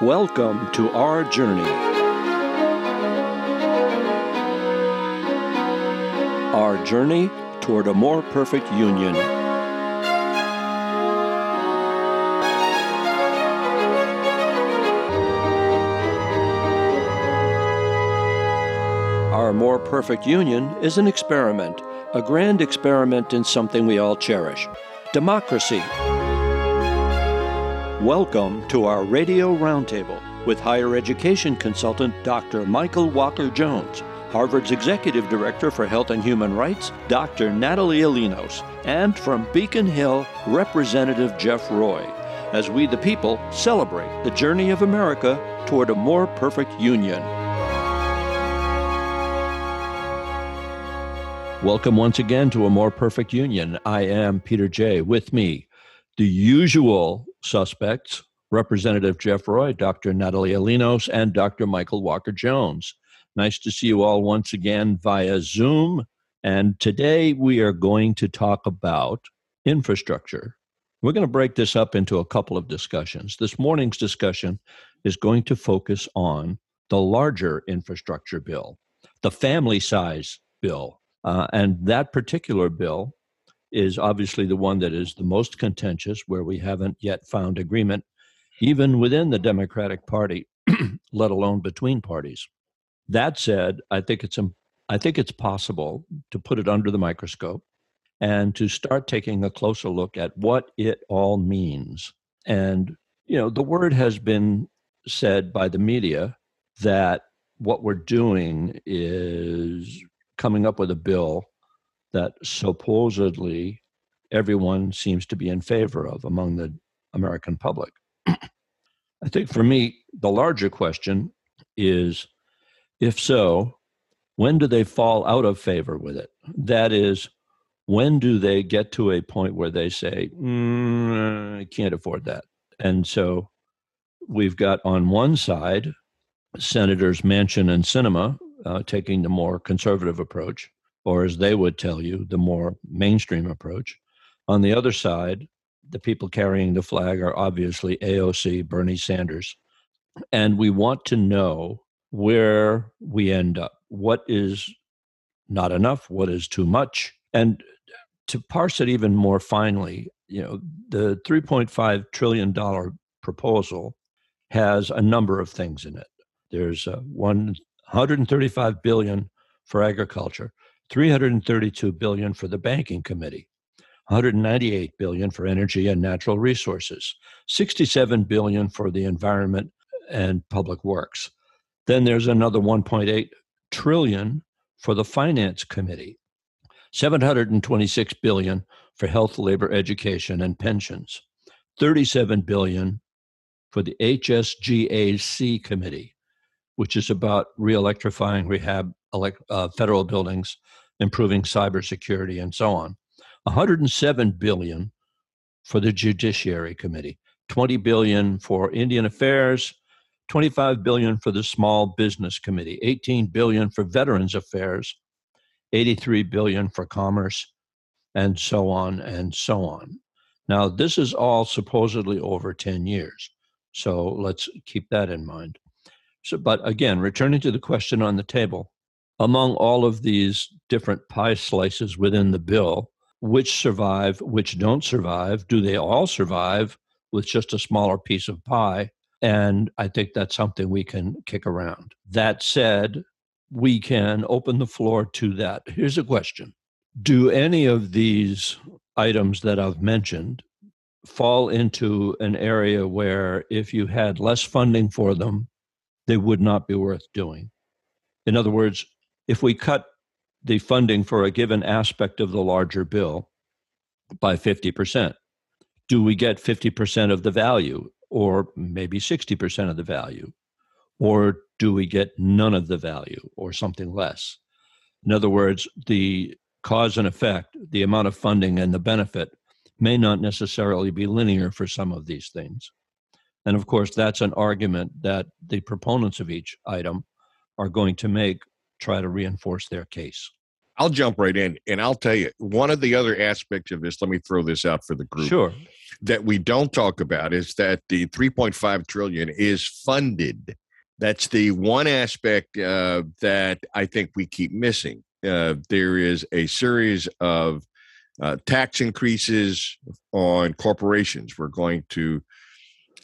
Welcome to our journey. Our journey toward a more perfect union. Our more perfect union is an experiment, a grand experiment in something we all cherish democracy. Welcome to our radio roundtable with higher education consultant Dr. Michael Walker Jones, Harvard's Executive Director for Health and Human Rights, Dr. Natalia Linos, and from Beacon Hill, Representative Jeff Roy, as we the people celebrate the journey of America toward a more perfect union. Welcome once again to a more perfect union. I am Peter Jay. With me, the usual suspects Representative Jeff Roy, Dr. Natalia Linos, and Dr. Michael Walker Jones. Nice to see you all once again via Zoom. And today we are going to talk about infrastructure. We're going to break this up into a couple of discussions. This morning's discussion is going to focus on the larger infrastructure bill, the family size bill, uh, and that particular bill is obviously the one that is the most contentious, where we haven't yet found agreement, even within the Democratic Party, let alone between parties. That said, I think it's I think it's possible to put it under the microscope and to start taking a closer look at what it all means. And you know, the word has been said by the media that what we're doing is coming up with a bill that supposedly everyone seems to be in favor of among the American public. I think for me, the larger question is if so, when do they fall out of favor with it? That is, when do they get to a point where they say, mm, I can't afford that? And so we've got on one side Senators Manchin and Sinema uh, taking the more conservative approach, or as they would tell you, the more mainstream approach. On the other side, the people carrying the flag are obviously AOC, Bernie Sanders. And we want to know where we end up. What is not enough? What is too much? And to parse it even more finely, you know, the $3.5 trillion proposal has a number of things in it. There's uh, one 135 billion for agriculture, 332 billion for the banking committee, 198 billion for energy and natural resources, 67 billion for the environment and public works. Then there's another 1.8 trillion for the finance committee, 726 billion for health, labor, education and pensions, 37 billion for the HSGAC committee, which is about re-electrifying rehab elect, uh, federal buildings, improving cybersecurity, and so on. 107 billion for the Judiciary Committee, 20 billion for Indian Affairs, 25 billion for the Small Business Committee, 18 billion for Veterans Affairs, 83 billion for Commerce, and so on and so on. Now, this is all supposedly over 10 years. So let's keep that in mind. So, but again, returning to the question on the table, among all of these different pie slices within the bill, which survive, which don't survive? Do they all survive with just a smaller piece of pie? And I think that's something we can kick around. That said, we can open the floor to that. Here's a question Do any of these items that I've mentioned fall into an area where if you had less funding for them, they would not be worth doing. In other words, if we cut the funding for a given aspect of the larger bill by 50%, do we get 50% of the value or maybe 60% of the value? Or do we get none of the value or something less? In other words, the cause and effect, the amount of funding and the benefit may not necessarily be linear for some of these things. And of course, that's an argument that the proponents of each item are going to make, try to reinforce their case. I'll jump right in and I'll tell you one of the other aspects of this. Let me throw this out for the group. Sure. that we don't talk about is that the 3.5 trillion is funded. That's the one aspect uh, that I think we keep missing. Uh, there is a series of uh, tax increases on corporations. We're going to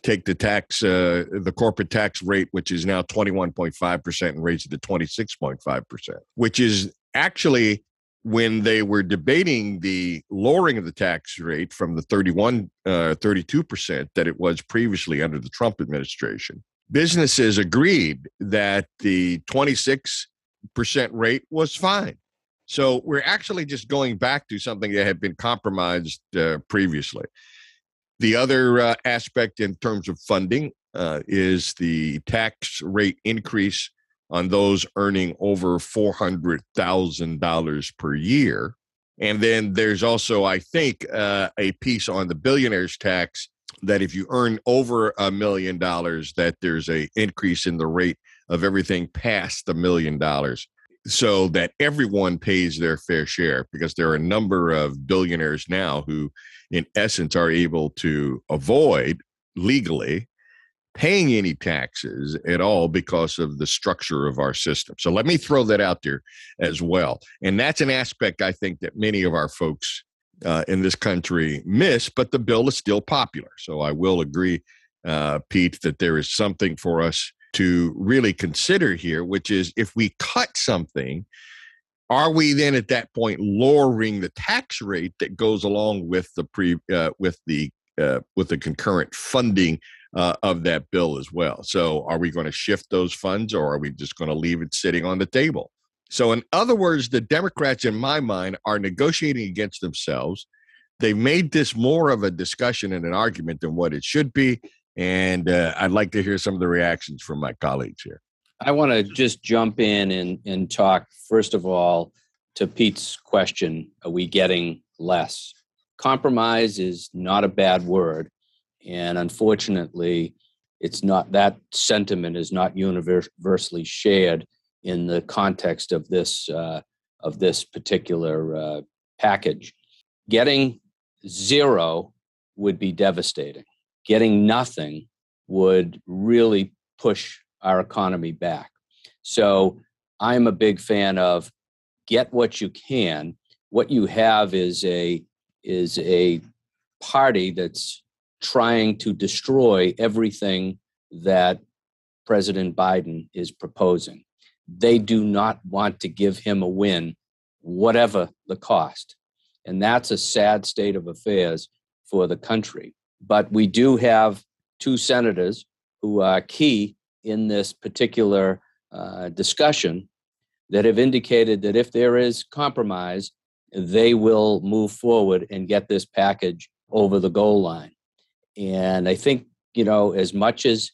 take the tax, uh, the corporate tax rate, which is now 21.5%, and raise it to 26.5%, which is actually when they were debating the lowering of the tax rate from the 31, uh, 32% that it was previously under the Trump administration. Businesses agreed that the 26% rate was fine. So we're actually just going back to something that had been compromised uh, previously. The other uh, aspect in terms of funding uh, is the tax rate increase on those earning over $400,000 per year. And then there's also, I think, uh, a piece on the billionaires tax that if you earn over a million dollars, that there's a increase in the rate of everything past the million dollars so that everyone pays their fair share because there are a number of billionaires now who in essence are able to avoid legally paying any taxes at all because of the structure of our system. So let me throw that out there as well. And that's an aspect I think that many of our folks uh, in this country miss, but the bill is still popular. So I will agree, uh, Pete, that there is something for us to really consider here, which is if we cut something, are we then at that point lowering the tax rate that goes along with the pre uh, with the uh, with the concurrent funding uh, of that bill as well? So, are we going to shift those funds, or are we just going to leave it sitting on the table? So, in other words, the Democrats, in my mind, are negotiating against themselves. They've made this more of a discussion and an argument than what it should be. And uh, I'd like to hear some of the reactions from my colleagues here. I want to just jump in and, and talk, first of all, to Pete's question Are we getting less? Compromise is not a bad word. And unfortunately, it's not that sentiment is not universally shared in the context of this uh, of this particular uh, package. Getting zero would be devastating getting nothing would really push our economy back. So I'm a big fan of get what you can. What you have is a is a party that's trying to destroy everything that President Biden is proposing. They do not want to give him a win, whatever the cost. And that's a sad state of affairs for the country. But we do have two senators who are key in this particular uh, discussion that have indicated that if there is compromise, they will move forward and get this package over the goal line. And I think, you know, as much as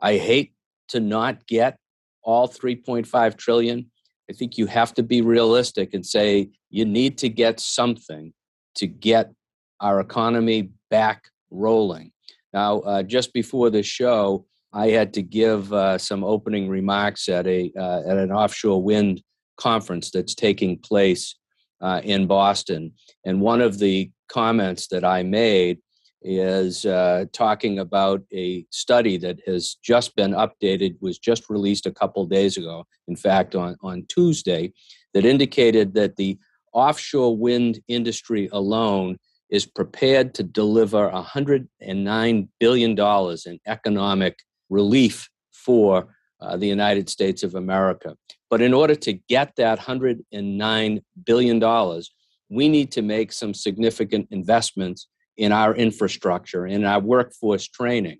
I hate to not get all 3.5 trillion, I think you have to be realistic and say you need to get something to get our economy back rolling. Now, uh, just before the show, I had to give uh, some opening remarks at a uh, at an offshore wind conference that's taking place uh, in Boston, and one of the comments that I made is uh, talking about a study that has just been updated, was just released a couple days ago. In fact, on on Tuesday, that indicated that the offshore wind industry alone is prepared to deliver $109 billion in economic relief for uh, the United States of America. But in order to get that $109 billion, we need to make some significant investments in our infrastructure, in our workforce training.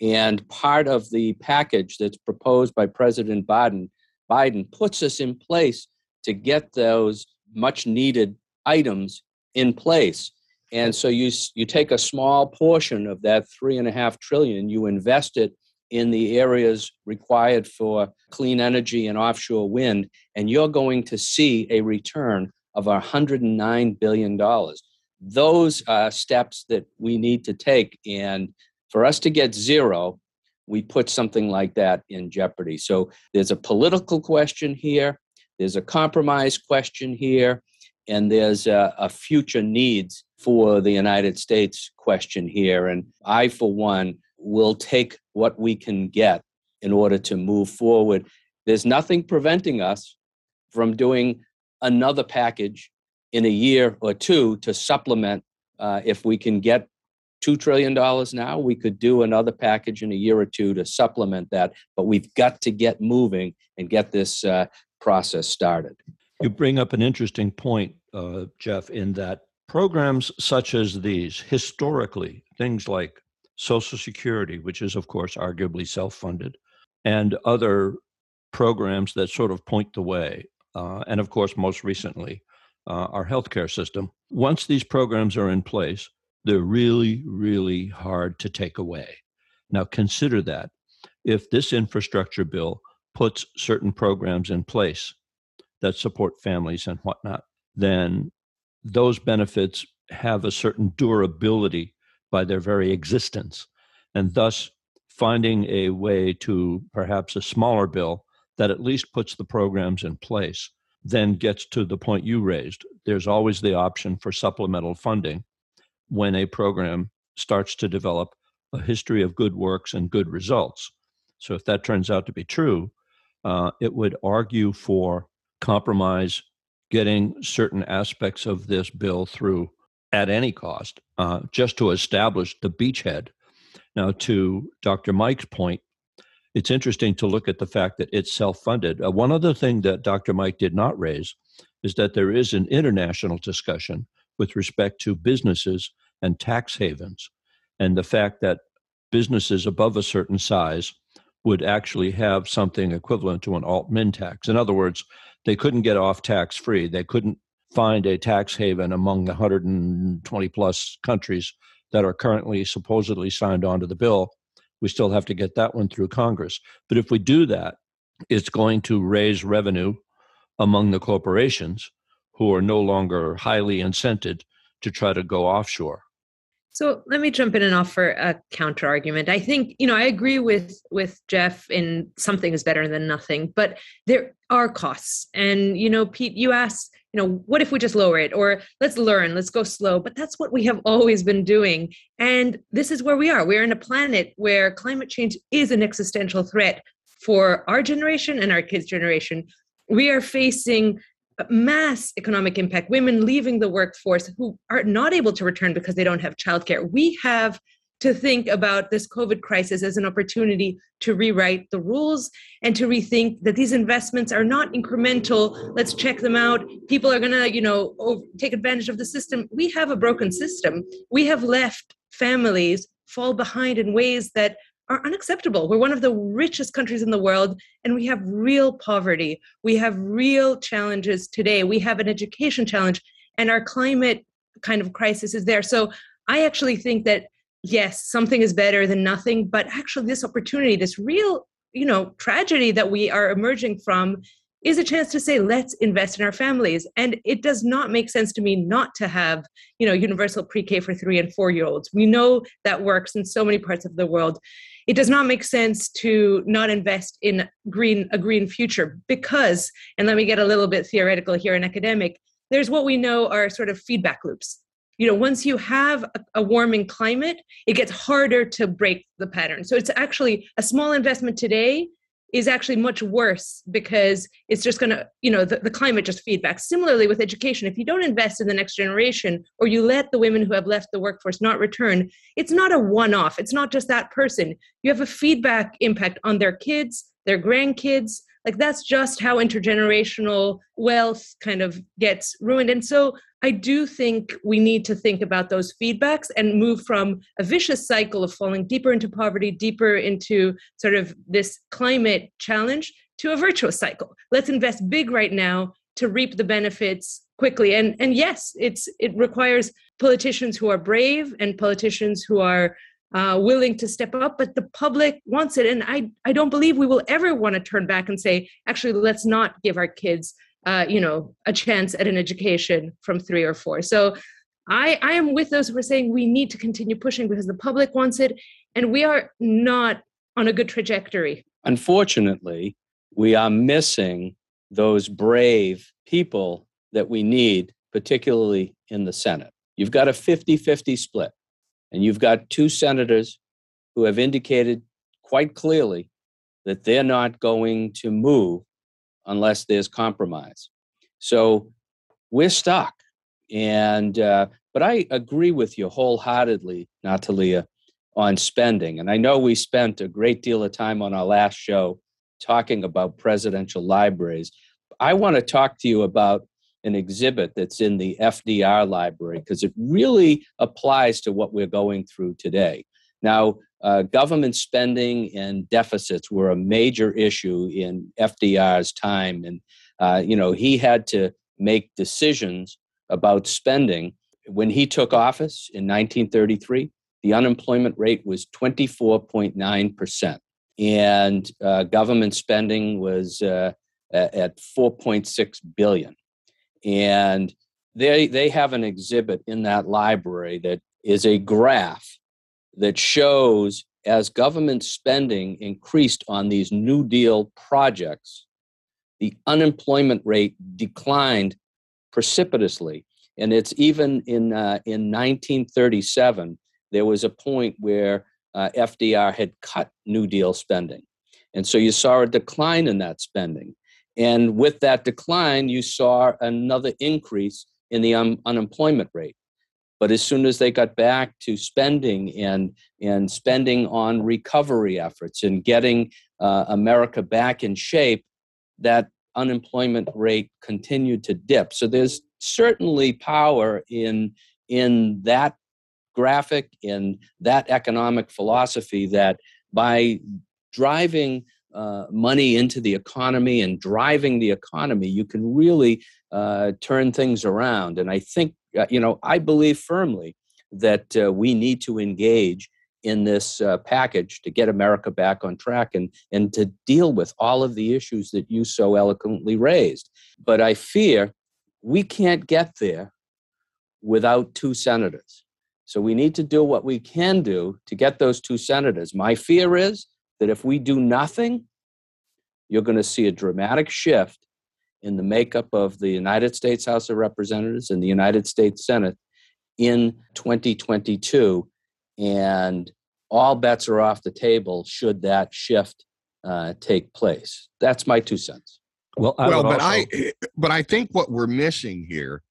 And part of the package that's proposed by President Biden, Biden puts us in place to get those much needed items in place. And so you you take a small portion of that three and a half trillion, you invest it in the areas required for clean energy and offshore wind, and you're going to see a return of $109 billion. Those are steps that we need to take. And for us to get zero, we put something like that in jeopardy. So there's a political question here, there's a compromise question here, and there's a, a, future needs for the United States question here. And I, for one, will take what we can get in order to move forward. There's nothing preventing us from doing another package in a year or two to supplement. Uh, if we can get $2 trillion now, we could do another package in a year or two to supplement that. But we've got to get moving and get this uh, process started. You bring up an interesting point, uh, Jeff, in that programs such as these, historically, things like Social Security, which is, of course, arguably self funded, and other programs that sort of point the way, uh, and of course, most recently, uh, our healthcare system. Once these programs are in place, they're really, really hard to take away. Now, consider that if this infrastructure bill puts certain programs in place that support families and whatnot, then those benefits have a certain durability by their very existence. And thus, finding a way to perhaps a smaller bill that at least puts the programs in place then gets to the point you raised. There's always the option for supplemental funding when a program starts to develop a history of good works and good results. So, if that turns out to be true, uh, it would argue for compromise getting certain aspects of this bill through at any cost, uh, just to establish the beachhead. Now, to Dr. Mike's point, it's interesting to look at the fact that it's self funded. Uh, one other thing that Dr. Mike did not raise is that there is an international discussion with respect to businesses and tax havens, and the fact that businesses above a certain size would actually have something equivalent to an alt min tax. In other words, they couldn't get off tax free. They couldn't find a tax haven among the 120 plus countries that are currently supposedly signed on to the bill. We still have to get that one through Congress. But if we do that, it's going to raise revenue among the corporations who are no longer highly incented to try to go offshore. So let me jump in and offer a counter argument. I think you know I agree with with Jeff in something is better than nothing, but there are costs. And you know, Pete, you asked, you know, what if we just lower it, or let's learn, let's go slow. But that's what we have always been doing, and this is where we are. We're in a planet where climate change is an existential threat for our generation and our kids' generation. We are facing mass economic impact, women leaving the workforce who are not able to return because they don't have childcare. We have to think about this COVID crisis as an opportunity to rewrite the rules and to rethink that these investments are not incremental. Let's check them out. People are going to, you know, take advantage of the system. We have a broken system. We have left families fall behind in ways that are unacceptable. We're one of the richest countries in the world, and we have real poverty. We have real challenges today. We have an education challenge, and our climate kind of crisis is there. So I actually think that yes, something is better than nothing, but actually, this opportunity, this real you know tragedy that we are emerging from is a chance to say let's invest in our families and it does not make sense to me not to have you know universal pre-k for 3 and 4 year olds we know that works in so many parts of the world it does not make sense to not invest in green a green future because and let me get a little bit theoretical here and academic there's what we know are sort of feedback loops. You know once you have a, a warming climate it gets harder to break the pattern. So it's actually a small investment today is actually much worse because it's just going to you know the, the climate just feedback. Similarly with education if you don't invest in the next generation or you let the women who have left the workforce not return it's not a one-off. It's not just that person. You have a feedback impact on their kids their grandkids like that's just how intergenerational wealth kind of gets ruined. And so i do think we need to think about those feedbacks and move from a vicious cycle of falling deeper into poverty deeper into sort of this climate challenge to a virtuous cycle. Let's invest big right now to reap the benefits quickly. And and yes it's it requires politicians who are brave and politicians who are uh, willing to step up, but the public wants it. And I, I don't believe we will ever want to turn back and say, actually, let's not give our kids, uh, you know, a chance at an education from three or four. So I, I am with those who are saying we need to continue pushing because the public wants it, and we are not on a good trajectory. Unfortunately, we are missing those brave people that we need particularly in the Senate. You've got a 50 50 split, and you've got two senators who have indicated quite clearly that they're not going to move unless there's compromise. So we're stuck. And, uh, but I agree with you wholeheartedly, Natalia, on spending. And I know we spent a great deal of time on our last show talking about presidential libraries. I want to talk to you about an exhibit that's in the FDR library because it really applies to what we're going through today. Now, uh, government spending and deficits were a major issue in FDR's time, and uh, you know he had to make decisions about spending. When he took office in 1933, the unemployment rate was 24.9 percent, and uh, government spending was uh, at 4.6 billion. And they they have an exhibit in that library that is a graph that shows as government spending increased on these New Deal projects, the unemployment rate declined precipitously. And it's even in, uh, in 1937, there was a point where uh, FDR had cut New Deal spending. And so you saw a decline in that spending. And with that decline, you saw another increase in the un- unemployment rate. But as soon as they got back to spending and, and spending on recovery efforts and getting uh, America back in shape, that unemployment rate continued to dip. So there's certainly power in, in that graphic, in that economic philosophy that by driving uh, money into the economy and driving the economy, you can really uh, turn things around. And I think, uh, you know, I believe firmly that uh, we need to engage in this uh, package to get America back on track and, and to deal with all of the issues that you so eloquently raised. But I fear we can't get there without two senators. So we need to do what we can do to get those two senators. My fear is that if we do nothing, you're going to see a dramatic shift in the makeup of the United States House of Representatives and the United States Senate in 2022. And all bets are off the table should that shift uh, take place. That's my two cents. Well, I well, but also... I but I think what we're missing here,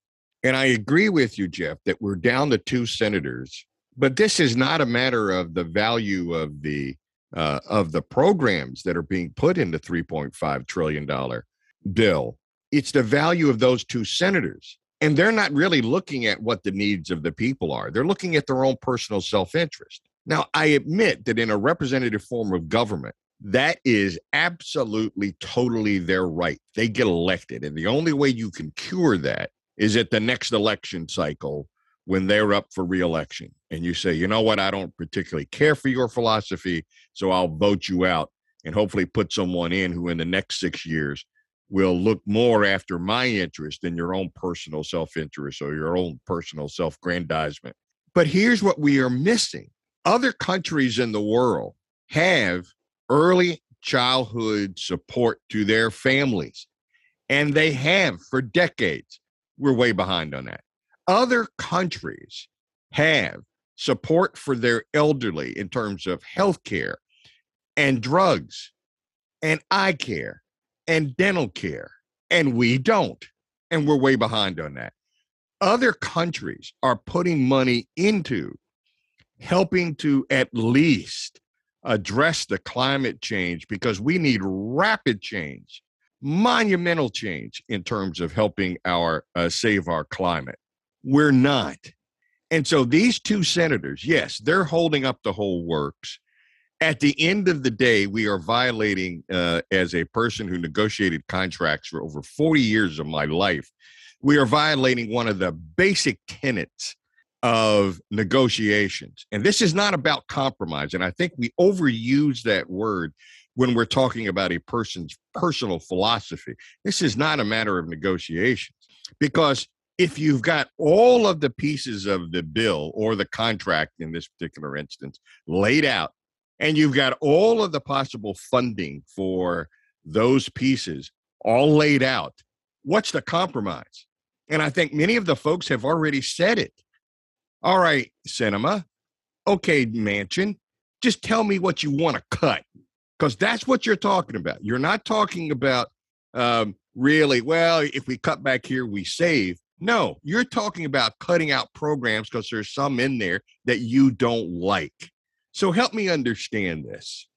and I agree with you, Jeff, that we're down to two senators. But this is not a matter of the value of the uh, of the programs that are being put in the 3.5 trillion dollar bill. It's the value of those two senators. And they're not really looking at what the needs of the people are. They're looking at their own personal self interest. Now, I admit that in a representative form of government, that is absolutely totally their right. They get elected. And the only way you can cure that is at the next election cycle when they're up for reelection and you say, you know what, I don't particularly care for your philosophy, so I'll vote you out and hopefully put someone in who in the next six years will look more after my interest than your own personal self interest or your own personal self grandizement. But here's what we are missing other countries in the world have early childhood support to their families, and they have for decades. We're way behind on that. Other countries have support for their elderly in terms of health care and drugs and eye care and dental care. And we don't. And we're way behind on that. Other countries are putting money into helping to at least address the climate change because we need rapid change, monumental change in terms of helping our uh, save our climate. We're not. And so these two senators, yes, they're holding up the whole works. At the end of the day, we are violating, uh, as a person who negotiated contracts for over 40 years of my life, we are violating one of the basic tenets of negotiations. And this is not about compromise. And I think we overuse that word when we're talking about a person's personal philosophy. This is not a matter of negotiations because if you've got all of the pieces of the bill or the contract in this particular instance laid out, and you've got all of the possible funding for those pieces all laid out, what's the compromise? And I think many of the folks have already said it. All right, Sinema. Okay, Manchin. Just tell me what you want to cut because that's what you're talking about. You're not talking about um, really, well, if we cut back here, we save. No, you're talking about cutting out programs because there's some in there that you don't like. So help me understand this.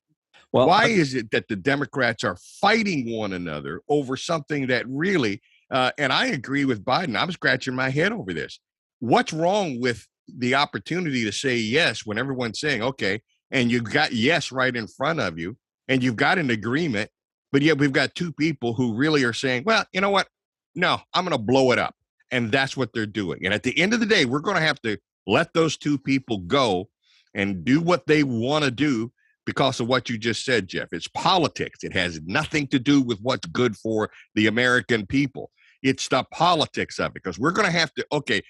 Well, why is it that the Democrats are fighting one another over something that really, uh, and I agree with Biden, I'm scratching my head over this. What's wrong with the opportunity to say yes when everyone's saying, okay, and you've got yes right in front of you, and you've got an agreement, but yet we've got two people who really are saying, well, you know what? No, I'm going to blow it up. And that's what they're doing. And at the end of the day, we're going to have to let those two people go and do what they want to do because of what you just said, Jeff. It's politics. It has nothing to do with what's good for the American people. It's the politics of it because we're going to have to, okay,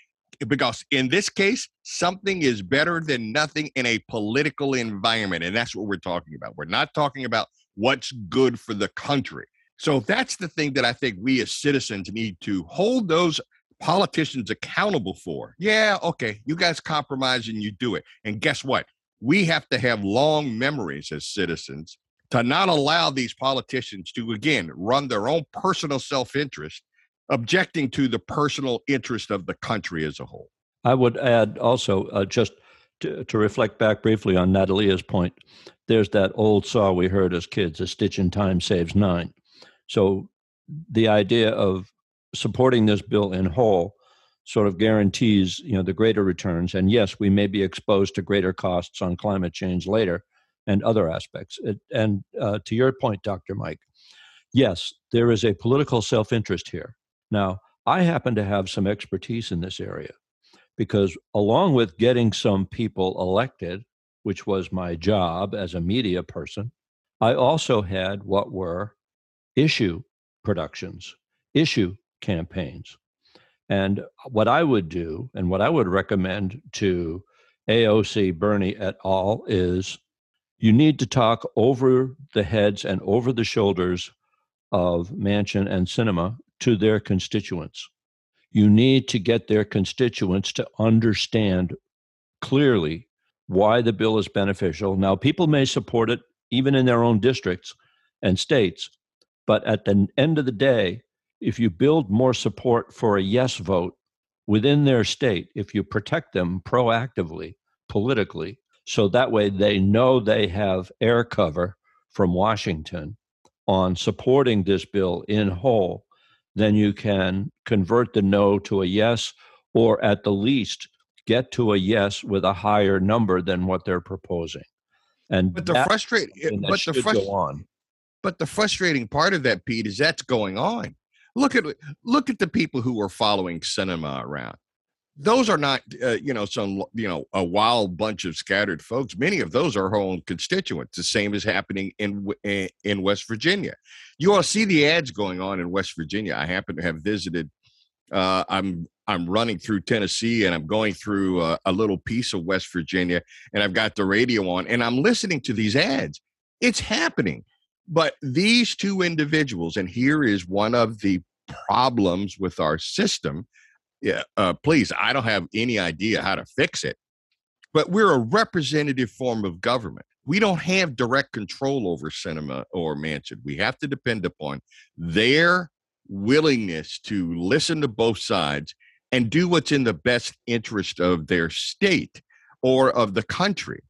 because in this case, something is better than nothing in a political environment. And that's what we're talking about. We're not talking about what's good for the country. So that's the thing that I think we as citizens need to hold those politicians accountable for. Yeah, okay, you guys compromise and you do it. And guess what? We have to have long memories as citizens to not allow these politicians to, again, run their own personal self interest objecting to the personal interest of the country as a whole. I would add also, uh, just to, to, reflect back briefly on Natalia's point, there's that old saw we heard as kids a stitch in time saves nine. So the idea of supporting this bill in whole sort of guarantees you know the greater returns. And yes we may be exposed to greater costs on climate change later and other aspects. It, and uh, to your point dr mike yes there is a political self-interest here. Now, I happen to have some expertise in this area because, along with getting some people elected, which was my job as a media person, I also had what were issue productions, issue campaigns. And uh, what I would do, and what I would recommend to AOC, Bernie et al., is you need to talk over the heads and over the shoulders of Manchin and Sinema to their constituents. You need to get their constituents to understand clearly why the bill is beneficial. Now, people may support it even in their own districts and states, but at the end of the day, if you build more support for a yes vote within their state, if you protect them proactively, politically, so that way they know they have air cover from Washington on supporting this bill in whole, then you can convert the no to a yes, or at the least get to a yes with a higher number than what they're proposing. And but the frustrating, but the frust- on. But the frustrating part of that, Pete, is that's going on. Look at look at the people who are following Sinema around. Those are not uh, you know some you know a wild bunch of scattered folks. Many of those are her own constituents. The same is happening in in west virginia. You all see the ads going on in west virginia. I happen to have visited uh, i'm i'm running through tennessee and i'm going through a, a little piece of west virginia and i've got the radio on and i'm listening to these ads. It's happening but these two individuals and here is one of the problems with our system yeah, uh, please, I don't have any idea how to fix it. But we're a representative form of government. We don't have direct control over Sinema or Manchin. We have to depend upon their willingness to listen to both sides and do what's in the best interest of their state or of the country.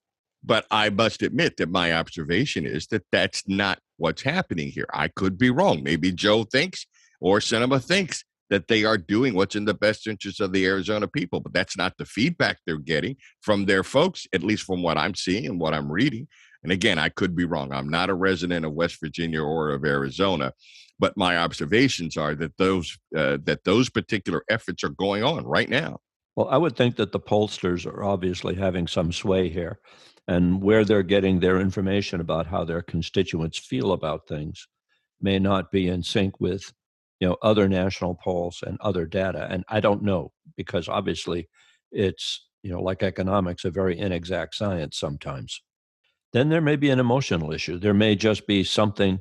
But I must admit that my observation is that that's not what's happening here. I could be wrong. Maybe Joe thinks or Sinema thinks that they are doing what's in the best interest of the Arizona people. But that's not the feedback they're getting from their folks, at least from what I'm seeing and what I'm reading. And again, I could be wrong. I'm not a resident of West Virginia or of Arizona, but my observations are that those uh, that those particular efforts are going on right now. Well, I would think that the pollsters are obviously having some sway here, and where they're getting their information about how their constituents feel about things may not be in sync with you know other national polls and other data and i don't know because obviously it's you know like economics a very inexact science sometimes. Then there may be an emotional issue. There may just be something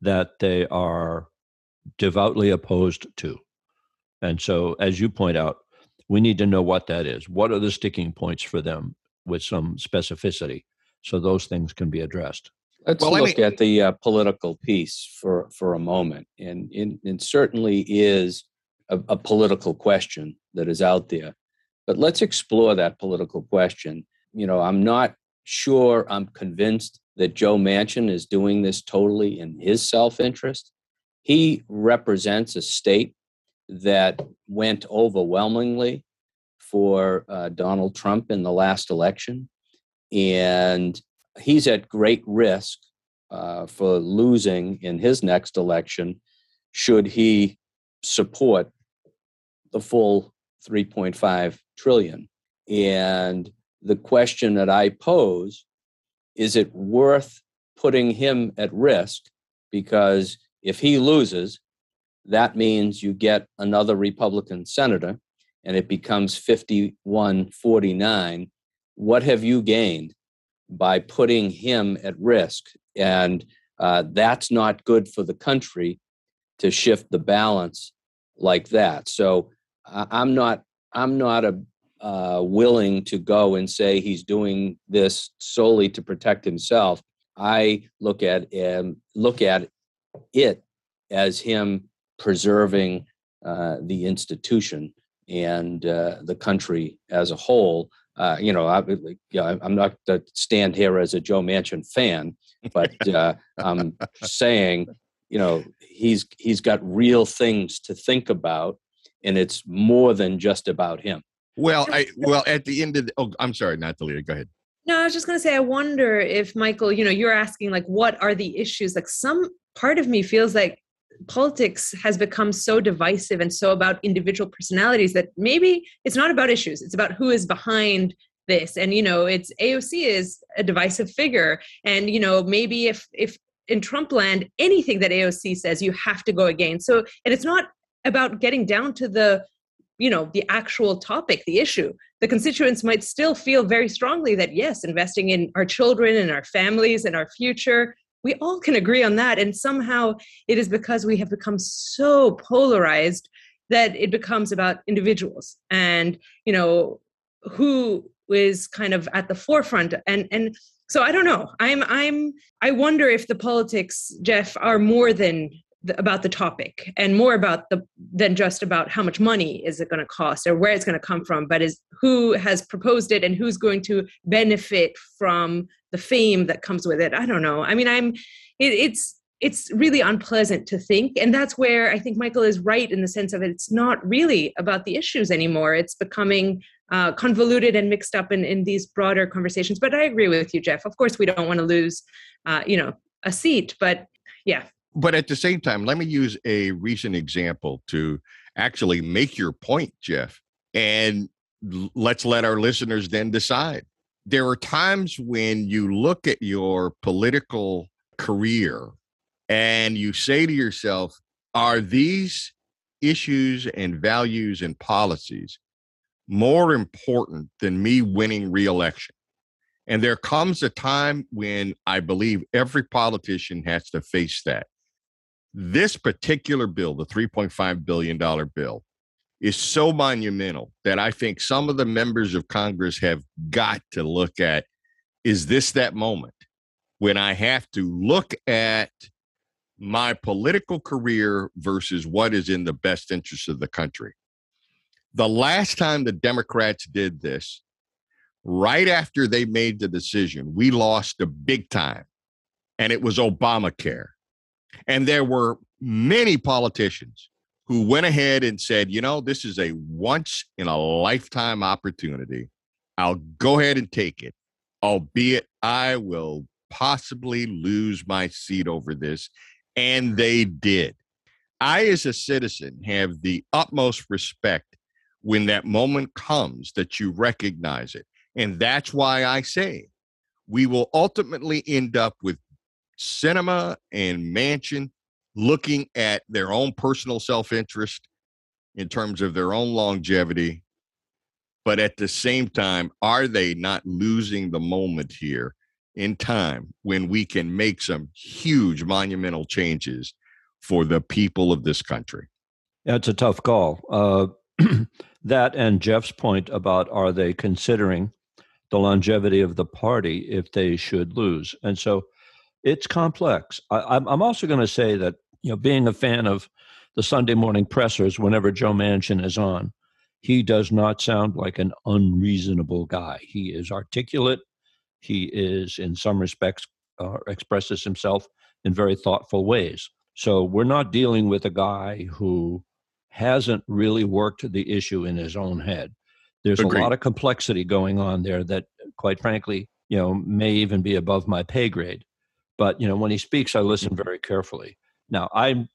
that they are devoutly opposed to. And so, as you point out, we need to know what that is. What are the sticking points for them with some specificity so those things can be addressed? Let's Well, let look me- at the uh, political piece for, for a moment. And, and it certainly is a, a political question that is out there. But let's explore that political question. You know, I'm not sure I'm convinced that Joe Manchin is doing this totally in his self interest. He represents a state that went overwhelmingly for uh, Donald Trump in the last election. And he's at great risk uh, for losing in his next election should he support the full 3.5 trillion. And the question that I pose is it worth putting him at risk? Because if he loses, that means you get another Republican senator and it becomes 5149, What have you gained by putting him at risk? And uh, that's not good for the country to shift the balance like that. So I'm not I'm not a uh, willing to go and say he's doing this solely to protect himself. I look at um, look at it as him preserving uh, the institution and uh, the country as a whole. Uh, you know, I, like, yeah, I'm not to stand here as a Joe Manchin fan, but uh, I'm saying, you know, he's he's got real things to think about, and it's more than just about him. Well, I well at the end of the, oh, I'm sorry, not Natalia. Go ahead. No, I was just going to say, I wonder if Michael, you know, you're asking like, what are the issues? Like, some part of me feels like politics has become so divisive and so about individual personalities that maybe it's not about issues, it's about who is behind this. And, you know, it's AOC is a divisive figure. And, you know, maybe if, if, in Trump land, anything that AOC says, you have to go against. So, and it's not about getting down to the you know the actual topic the issue the constituents might still feel very strongly that yes investing in our children and our families and our future we all can agree on that and somehow it is because we have become so polarized that it becomes about individuals and you know who is kind of at the forefront and and so i don't know. I'm i'm i wonder if the politics jeff are more than the, about the topic and more about the than just about how much money is it going to cost or where it's going to come from but is who has proposed it and who's going to benefit from the fame that comes with it. I don't know. I mean i'm it, it's it's really unpleasant to think and that's where i think michael is right in the sense of it's not really about the issues anymore. It's becoming uh, convoluted and mixed up in, in these broader conversations. But i agree with you jeff. Of course we don't want to lose uh, you know a seat but yeah But at the same time, let me use a recent example to actually make your point, Jeff. And let's let our listeners then decide. There are times when you look at your political career and you say to yourself, are these issues and values and policies more important than me winning reelection? And there comes a time when I believe every politician has to face that. This particular bill, the $3.5 billion bill, is so monumental that I think some of the members of Congress have got to look at is this that moment when I have to look at my political career versus what is in the best interest of the country? The last time the Democrats did this, right after they made the decision, we lost a big time, and it was Obamacare. And there were many politicians who went ahead and said, you know, this is a once in a lifetime opportunity. I'll go ahead and take it, albeit I will possibly lose my seat over this. And they did. I, as a citizen, have the utmost respect when that moment comes that you recognize it. And that's why I say we will ultimately end up with Sinema and Manchin looking at their own personal self interest in terms of their own longevity. But at the same time, are they not losing the moment here in time when we can make some huge monumental changes for the people of this country? That's a tough call. Uh, that and Jeff's point about are they considering the longevity of the party if they should lose? And so it's complex. I, am also going to say that you know, being a fan of the Sunday morning pressers, whenever Joe Manchin is on, he does not sound like an unreasonable guy. He is articulate. He is, in some respects, uh, expresses himself in very thoughtful ways. So we're not dealing with a guy who hasn't really worked the issue in his own head. There's Agreed. a lot of complexity going on there that, quite frankly, you know, may even be above my pay grade. But you know, when he speaks, I listen very carefully. Now, I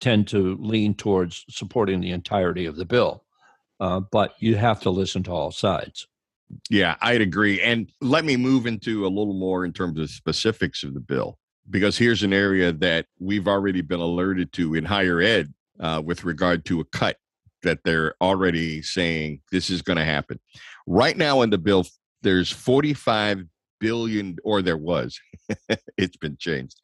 tend to lean towards supporting the entirety of the bill, uh, but you have to listen to all sides. Yeah, I'd agree. And let me move into a little more in terms of specifics of the bill, because here's an area that we've already been alerted to in higher ed uh, with regard to a cut that they're already saying this is going to happen. Right now in the bill, there's 45 billion, or there was, it's been changed.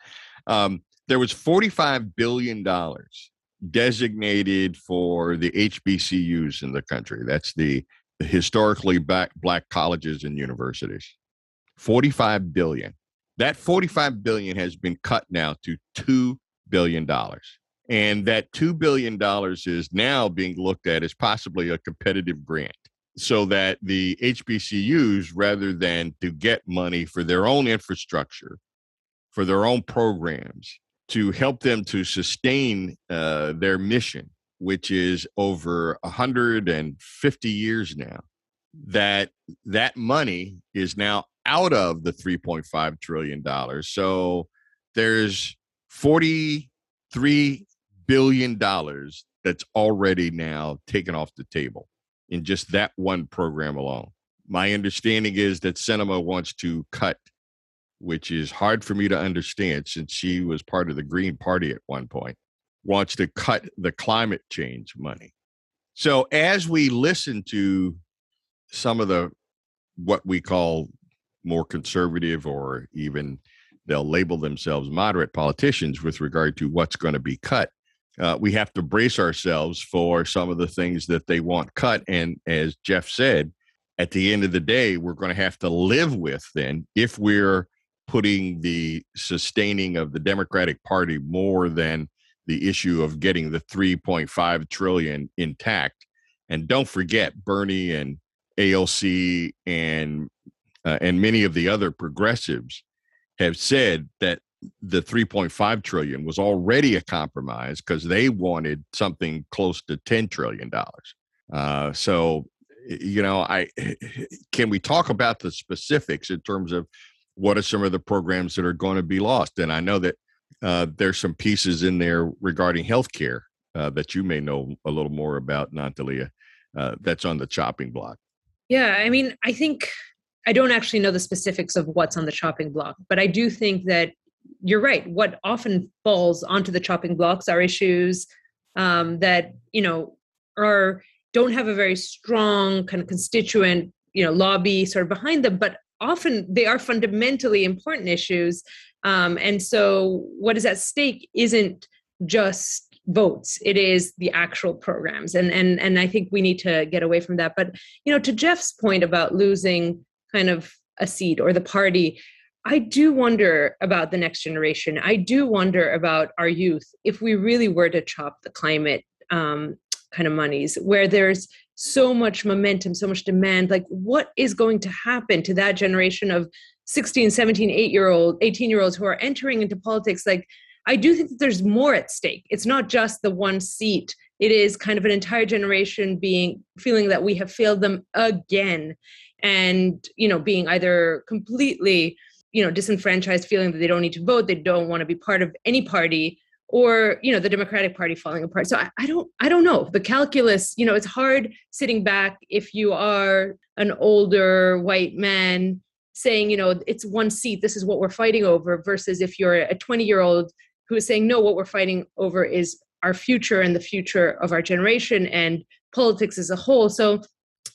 Um, there was 45 billion dollars designated for the HBCUs in the country. That's the, the historically black, black colleges and universities. 45 billion. That 45 billion has been cut now to 2 billion dollars. And that $2 billion is now being looked at as possibly a competitive grant so that the HBCUs, rather than to get money for their own infrastructure, for their own programs, to help them to sustain uh, their mission, which is over 150 years now, that that money is now out of the 3.5 trillion dollars. So there's 43 billion dollars that's already now taken off the table in just that one program alone. My understanding is that Sinema wants to cut, which is hard for me to understand since she was part of the Green Party at one point, wants to cut the climate change money. So as we listen to some of the what we call more conservative or even they'll label themselves moderate politicians with regard to what's going to be cut uh, we have to brace ourselves for some of the things that they want cut. And as Jeff said, at the end of the day, we're going to have to live with then if we're putting the sustaining of the Democratic Party more than the issue of getting the 3.5 trillion intact. And don't forget Bernie and AOC and uh, and many of the other progressives have said that the 3.5 trillion was already a compromise because they wanted something close to 10 trillion dollars. Uh, so you know i can we talk about the specifics in terms of what are some of the programs that are going to be lost? And i know that uh, there's some pieces in there regarding healthcare uh, that you may know a little more about Natalia, uh, that's on the chopping block. Yeah i mean i think I don't actually know the specifics of what's on the chopping block, but I do think that you're right. What often falls onto the chopping blocks are issues um, that you know are don't have a very strong kind of constituent you know lobby sort of behind them, but often they are fundamentally important issues. Um, and so, what is at stake isn't just votes it is the actual programs and and and i think we need to get away from that but you know to jeff's point about losing kind of a seat or the party I do wonder about the next generation. I do wonder about our youth if we really were to chop the climate um, kind of monies, where there's so much momentum, so much demand. Like, what is going to happen to that generation of 16, 17, 8 year old, 18 year olds who are entering into politics? Like, I do think that there's more at stake. It's not just the one seat. It is kind of an entire generation being feeling that we have failed them again and you know being either completely you know disenfranchised feeling that they don't need to vote they don't want to be part of any party or you know the democratic party falling apart. So I, I, don't i don't know. The calculus you know it's hard sitting back if you are an older white man saying you know it's one seat this is what we're fighting over versus if you're a 20 year old who is saying no what we're fighting over is our future and the future of our generation and politics as a whole. So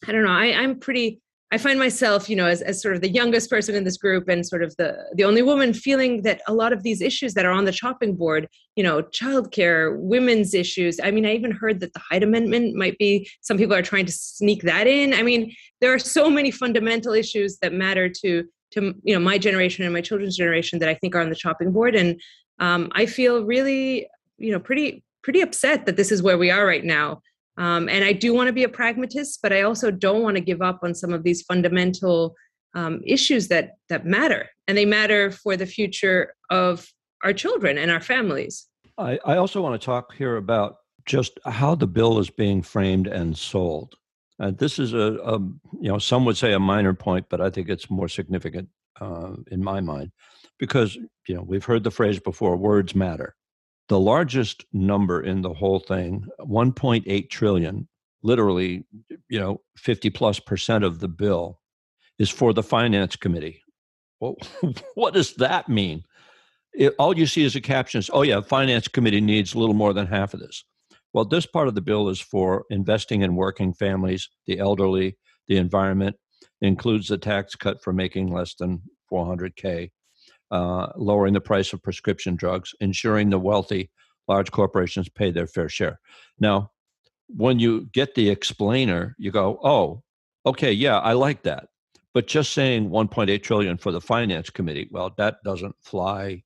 i don't know. I, i'm pretty I find myself, you know, as, as sort of the youngest person in this group and sort of the the only woman feeling that a lot of these issues that are on the chopping board, you know, childcare, women's issues. I mean, I even heard that the Hyde Amendment might be some people are trying to sneak that in. I mean, there are so many fundamental issues that matter to to you know my generation and my children's generation that I think are on the chopping board, and um, I feel really, you know, pretty pretty upset that this is where we are right now. Um, and I do want to be a pragmatist, but I also don't want to give up on some of these fundamental um, issues that that matter, and they matter for the future of our children and our families. I, I also want to talk here about just how the bill is being framed and sold. Uh, this is a, a, you know, some would say a minor point, but I think it's more significant uh, in my mind because, you know, we've heard the phrase before words matter the largest number in the whole thing 1.8 trillion literally you know 50 plus percent of the bill is for the finance committee. Well what does that mean? It, all you see is a caption oh yeah finance committee needs a little more than half of this. Well this part of the bill is for investing in working families the elderly the environment it includes the tax cut for making less than 400k uh, lowering the price of prescription drugs, ensuring the wealthy large corporations pay their fair share. Now, when you get the explainer, you go, oh, okay, yeah, I like that. But just saying 1.8 trillion for the finance committee, well, that doesn't fly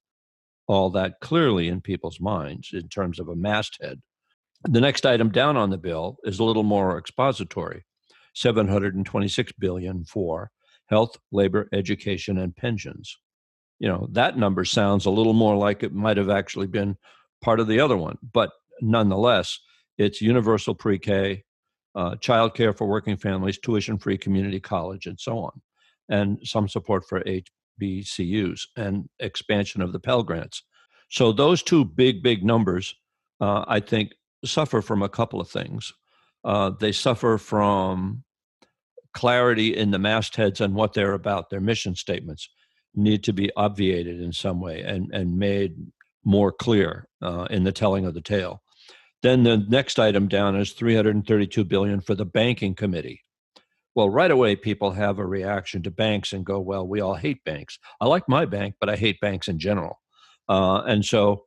all that clearly in people's minds in terms of a masthead. The next item down on the bill is a little more expository 726 billion for health, labor, education, and pensions you know that number sounds a little more like it might have actually been part of the other one but nonetheless it's universal pre-k uh, child care for working families tuition free community college and so on and some support for hbcus and expansion of the pell grants. So those two big big numbers uh, i think suffer from a couple of things. Uh, they suffer from clarity in the mastheads and what they're about their mission statements need to be obviated in some way and, and made more clear uh, in the telling of the tale. Then the next item down is 332 billion for the banking committee. Well, right away people have a reaction to banks and go, "Well, we all hate banks. I like my bank, but I hate banks in general." Uh, and so,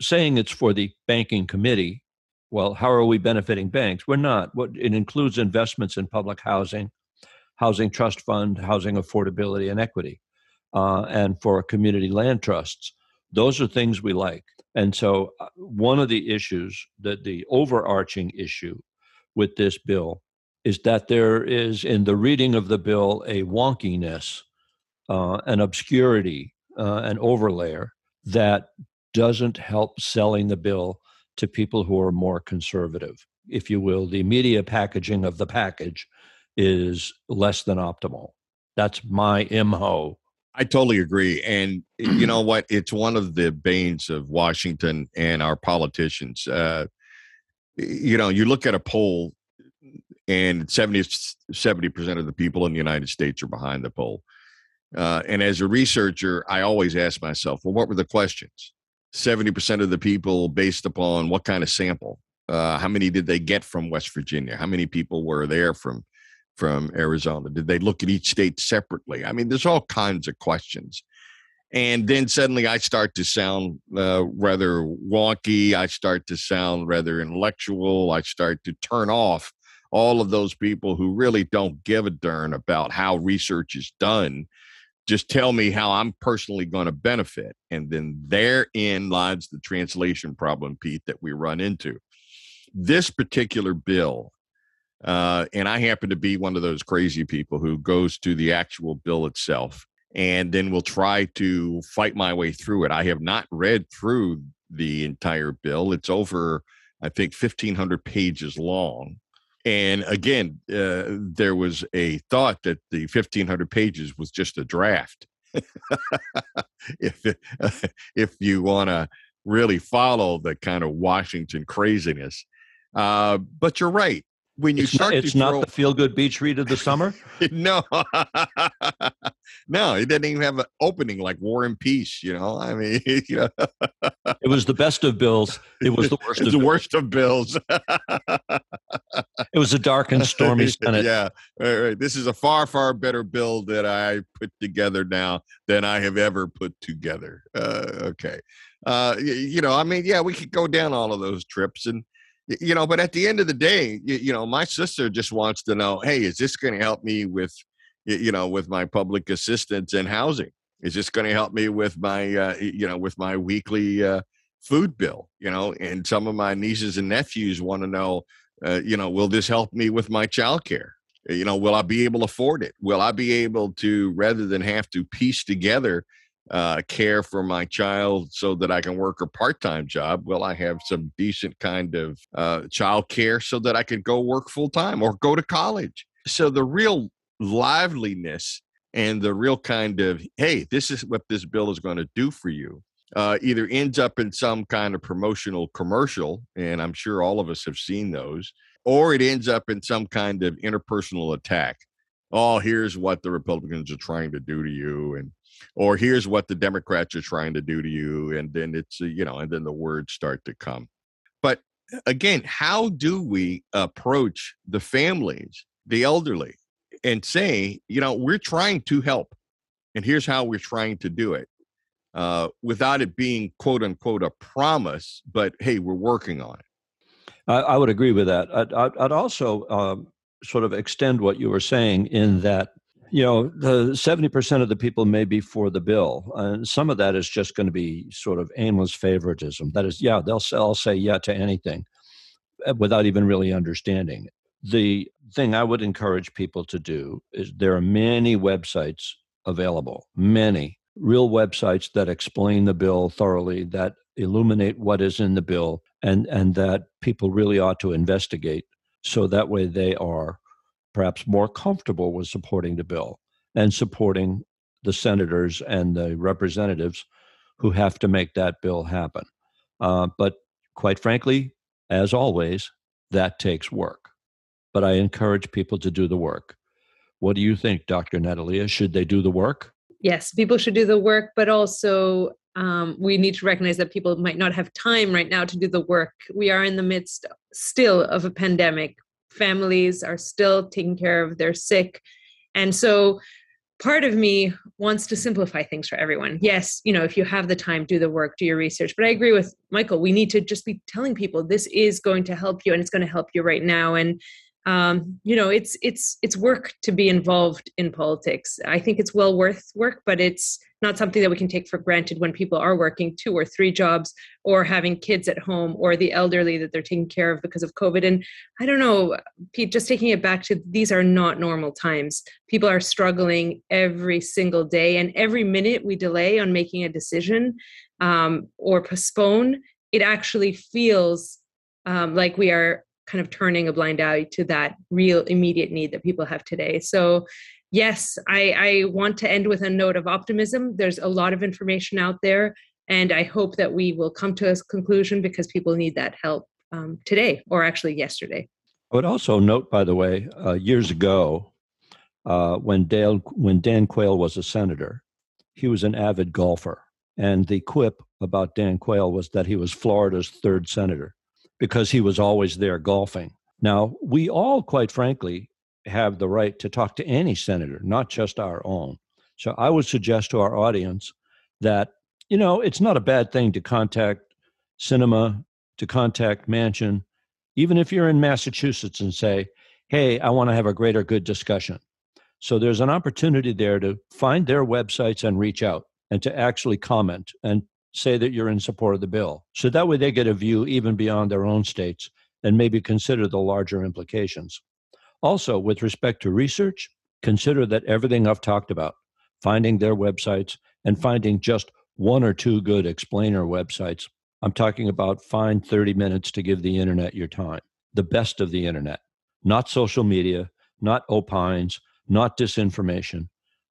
saying it's for the banking committee, well, how are we benefiting banks? We're not. What it includes investments in public housing, housing trust fund, housing affordability, and equity uh, and for community land trusts. Those are things we like. And so, uh, one of the issues that the overarching issue with this bill is that there is, in the reading of the bill, a wonkiness, uh, an obscurity, uh, an overlayer that doesn't help selling the bill to people who are more conservative. If you will, the media packaging of the package is less than optimal. That's my imho I totally agree. And you know what? It's one of the banes of Washington and our politicians. Uh, you know, you look at a poll and 70, 70% of the people in the United States are behind the poll. Uh, and as a researcher, I always ask myself, well, what were the questions? 70% of the people based upon what kind of sample? Uh, how many did they get from West Virginia? How many people were there from from Arizona? Did they look at each state separately? I mean, there's all kinds of questions. And then suddenly I start to sound uh, rather wonky. I start to sound rather intellectual. I start to turn off all of those people who really don't give a darn about how research is done. Just tell me how I'm personally going to benefit. And then therein lies the translation problem, Pete, that we run into. This particular bill uh, and I happen to be one of those crazy people who goes to the actual bill itself and then will try to fight my way through it. I have not read through the entire bill. It's over, I think, 1,500 pages long. And again, uh, there was a thought that the 1,500 pages was just a draft. if if you want to really follow the kind of Washington craziness, uh, but you're right when you it's start not, it's throw, not the feel good beach read of the summer no no it didn't even have an opening like war and peace you know i mean you know it was the best of bills it was the worst of the bills. worst of bills it was a dark and stormy Senate. yeah, all right. This is a far, far better bill that I put together now than I have ever put together. Uh, okay, uh, you know, I mean, yeah, we could go down all of those trips, and you know, but at the end of the day, you, you know, my sister just wants to know, hey, is this going to help me with, you know, with my public assistance and housing? Is this going to help me with my, uh, you know, with my weekly uh, food bill? You know, and some of my nieces and nephews want to know, uh, you know, will this help me with my child care? You know, will I be able to afford it? Will I be able to, rather than have to piece together uh, care for my child so that I can work a part time job? Will I have some decent kind of uh, child care so that I can go work full time or go to college? So the real liveliness and the real kind of hey this is what this bill is going to do for you uh, either ends up in some kind of promotional commercial and i'm sure all of us have seen those or it ends up in some kind of interpersonal attack oh here's what the republicans are trying to do to you and or here's what the democrats are trying to do to you and then it's uh, you know and then the words start to come but again how do we approach the families the elderly and say, you know, we're trying to help, and here's how we're trying to do it, uh, without it being quote unquote a promise, but hey, we're working on it. I, I would agree with that. I'd, I'd also um, sort of extend what you were saying in that you know the 70% of the people may be for the bill and some of that is just going to be sort of aimless favoritism. That is yeah they'll all say yeah to anything uh, without even really understanding. The thing I would encourage people to do is there are many websites available, many real websites that explain the bill thoroughly, that illuminate what is in the bill, and, and that people really ought to investigate so that way they are perhaps more comfortable with supporting the bill and supporting the senators and the representatives who have to make that bill happen. Uh, but quite frankly, as always, that takes work but I encourage people to do the work. What do you think, Dr. Natalia? Should they do the work? Yes, people should do the work, but also um, we need to recognize that people might not have time right now to do the work. We are in the midst still of a pandemic. Families are still taking care of their sick. And so part of me wants to simplify things for everyone. Yes, you know, if you have the time, do the work, do your research. But I agree with Michael. We need to just be telling people this is going to help you and it's going to help you right now. And um, you know it's it's it's work to be involved in politics. I think it's well worth work but it's not something that we can take for granted when people are working two or three jobs or having kids at home or the elderly that they're taking care of because of covid. And i don't know pete just taking it back to these are not normal times. People are struggling every single day and every minute we delay on making a decision um, or postpone it actually feels um, like we are kind of turning a blind eye to that real immediate need that people have today. So, yes, I, I want to end with a note of optimism. There's a lot of information out there, and I hope that we will come to a conclusion because people need that help um, today or actually yesterday. I would also note, by the way, uh, years ago, uh, when Dale, when Dan Quayle was a senator, he was an avid golfer, and the quip about Dan Quayle was that he was Florida's third senator because he was always there golfing. Now, we all, quite frankly, have the right to talk to any senator, not just our own. So I would suggest to our audience that, you know, it's not a bad thing to contact Sinema, to contact Manchin, even if you're in Massachusetts and say, hey, I want to have a greater good discussion. So there's an opportunity there to find their websites and reach out and to actually comment and say that you're in support of the bill. So that way they get a view even beyond their own states and maybe consider the larger implications. Also, with respect to research, consider that everything I've talked about, finding their websites and finding just one or two good explainer websites. I'm talking about find 30 minutes to give the internet your time, the best of the internet, not social media, not opines, not disinformation,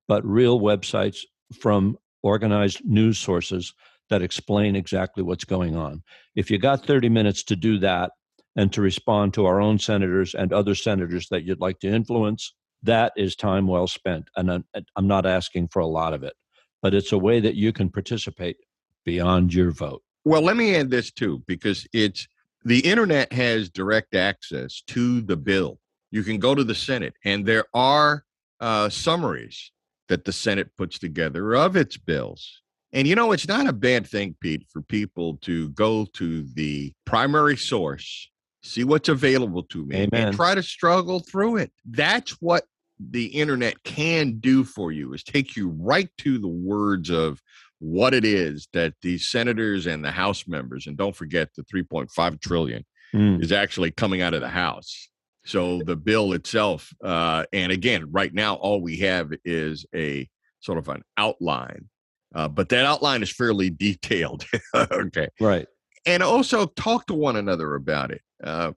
but real websites from organized news sources that explain exactly what's going on. If you got 30 minutes to do that and to respond to our own senators and other senators that you'd like to influence, that is time well spent. And I'm not asking for a lot of it, but it's a way that you can participate beyond your vote. Well, let me add this too, because it's the internet has direct access to the bill. You can go to the Senate, and there are uh, summaries that the Senate puts together of its bills. And you know, it's not a bad thing, Pete, for people to go to the primary source, see what's available to me, Amen. and try to struggle through it. That's what the internet can do for you is take you right to the words of what it is that the senators and the house members and don't forget the 3.5 trillion Mm. is actually coming out of the house so the bill itself uh, and again right now all we have is a sort of an outline uh, but that outline is fairly detailed okay Right. and also talk to one another about it. Uh,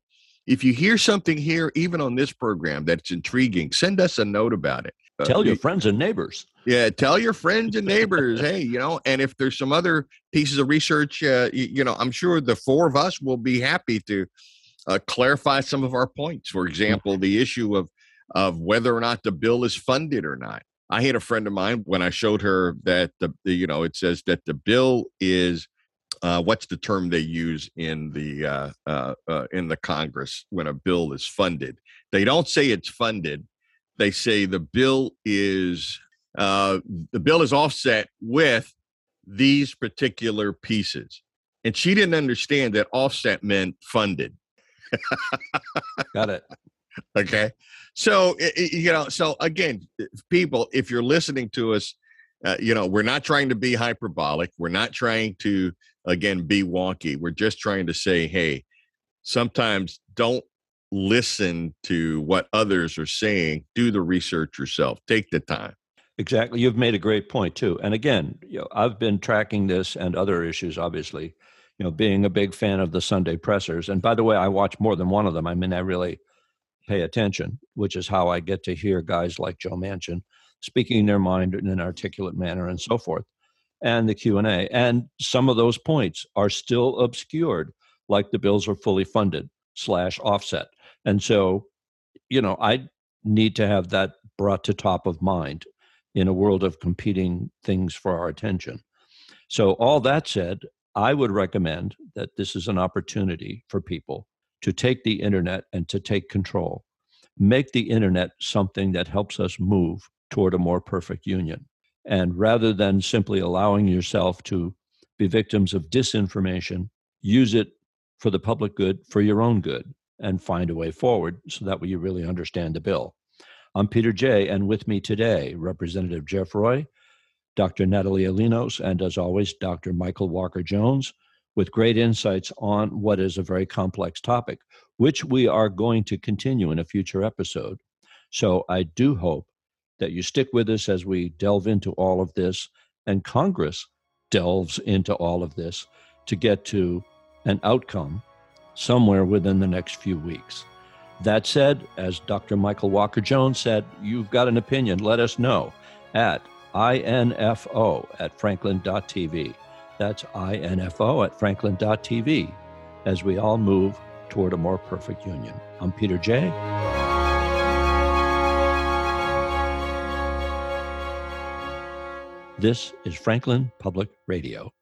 if you hear something here, even on this program that's intriguing, send us a note about it. Uh, Tell your friends and neighbors. yeah, tell your friends and neighbors. hey, you know, and if there's some other pieces of research, uh, you, you know, I'm sure the four of us will be happy to uh, clarify some of our points. For example, the issue of of whether or not the bill is funded or not. I had a friend of mine when I showed her that the, the you know it says that the bill is uh, what's the term they use in the uh, uh, uh, in the Congress when a bill is funded? They don't say it's funded. They say the bill is uh, the bill is offset with these particular pieces. And she didn't understand that offset meant funded. Got it. Okay. So, you know, so again, people, if you're listening to us, uh, you know, we're not trying to be hyperbolic. We're not trying to, again, be wonky. We're just trying to say, hey, sometimes don't listen to what others are saying. Do the research yourself. Take the time. Exactly. You've made a great point too. And again, you know, I've been tracking this and other issues, obviously, you know, being a big fan of the Sunday pressers. And by the way, I watch more than one of them. I mean, I really pay attention, which is how I get to hear guys like Joe Manchin speaking their mind in an articulate manner and so forth. And the Q&A. And some of those points are still obscured, like the bills are fully funded slash offset. And so, you know, I need to have that brought to top of mind in a world of competing things for our attention. So, all that said, I would recommend that this is an opportunity for people to take the internet and to take control. Make the internet something that helps us move toward a more perfect union. And rather than simply allowing yourself to be victims of disinformation, use it for the public good, for your own good, and find a way forward so that way you really understand the bill. I'm Peter Jay, and with me today, Representative Jeff Roy, Dr. Natalia Linos, and as always, Dr. Michael Walker Jones, with great insights on what is a very complex topic, which we are going to continue in a future episode. So I do hope that you stick with us as we delve into all of this, and Congress delves into all of this to get to an outcome somewhere within the next few weeks. That said, as Dr. Michael Walker Jones said, you've got an opinion, let us know at info at franklin.tv. That's info at franklin.tv as we all move toward a more perfect union. I'm Peter Jay. This is Franklin Public Radio.